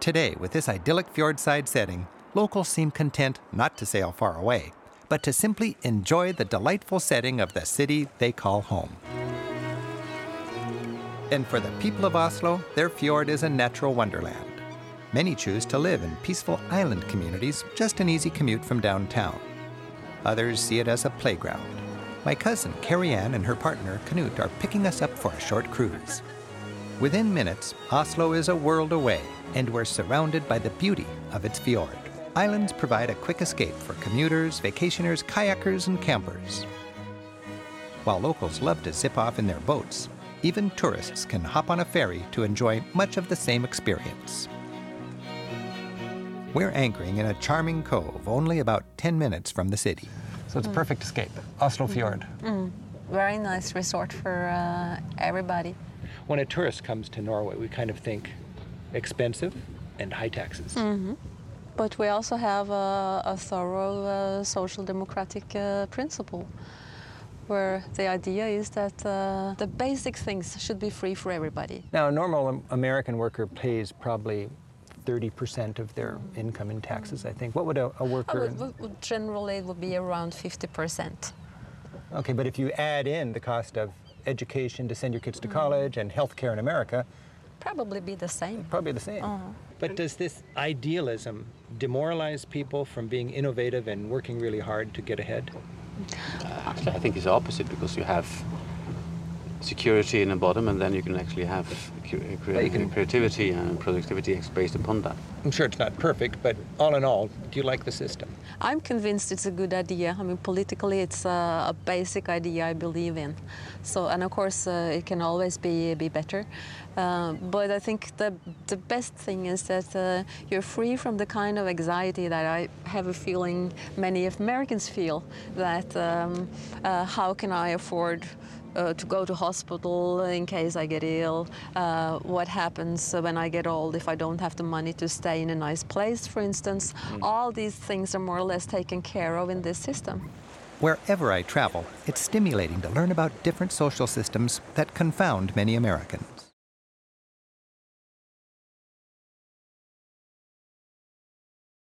Today, with this idyllic fjordside setting, locals seem content not to sail far away, but to simply enjoy the delightful setting of the city they call home. And for the people of Oslo, their fjord is a natural wonderland. Many choose to live in peaceful island communities, just an easy commute from downtown. Others see it as a playground. My cousin Carrie Ann and her partner Knut are picking us up for a short cruise. Within minutes, Oslo is a world away, and we're surrounded by the beauty of its fjord. Islands provide a quick escape for commuters, vacationers, kayakers, and campers. While locals love to zip off in their boats, even tourists can hop on a ferry to enjoy much of the same experience. We're anchoring in a charming cove only about 10 minutes from the city. So it's a mm. perfect escape. Oslo mm. Fjord. Mm. Very nice resort for uh, everybody. When a tourist comes to Norway, we kind of think expensive and high taxes. But we also have a, a thorough uh, social democratic uh, principle where the idea is that uh, the basic things should be free for everybody. Now, a normal American worker pays probably 30% of their income in taxes, I think. What would a, a Uh, worker. would- would- would generally, it would be around 50%. Okay, but if you add in the cost of education to send your kids to mm. college and health care in America, Probably be the same. probably the same. Uh-huh. But does this idealism demoralize people from being innovative and working really hard to get ahead? Actually, I think it's the opposite because you have security in the bottom, and then you can actually have cu- crea- you can- creativity and productivity based upon that. I'm sure it's not perfect, but all in all, do you like the system? I'm convinced it's a good idea. I mean, politically, it's a, a basic idea I believe in. So, and of course, uh, it can always be be better. Uh, but I think the the best thing is that uh, you're free from the kind of anxiety that I have a feeling many Americans feel. That um, uh, how can I afford? Uh, to go to hospital in case I get ill. Uh, what happens when I get old if I don't have the money to stay in a nice place, for instance? All these things are more or less taken care of in this system. Wherever I travel, it's stimulating to learn about different social systems that confound many Americans.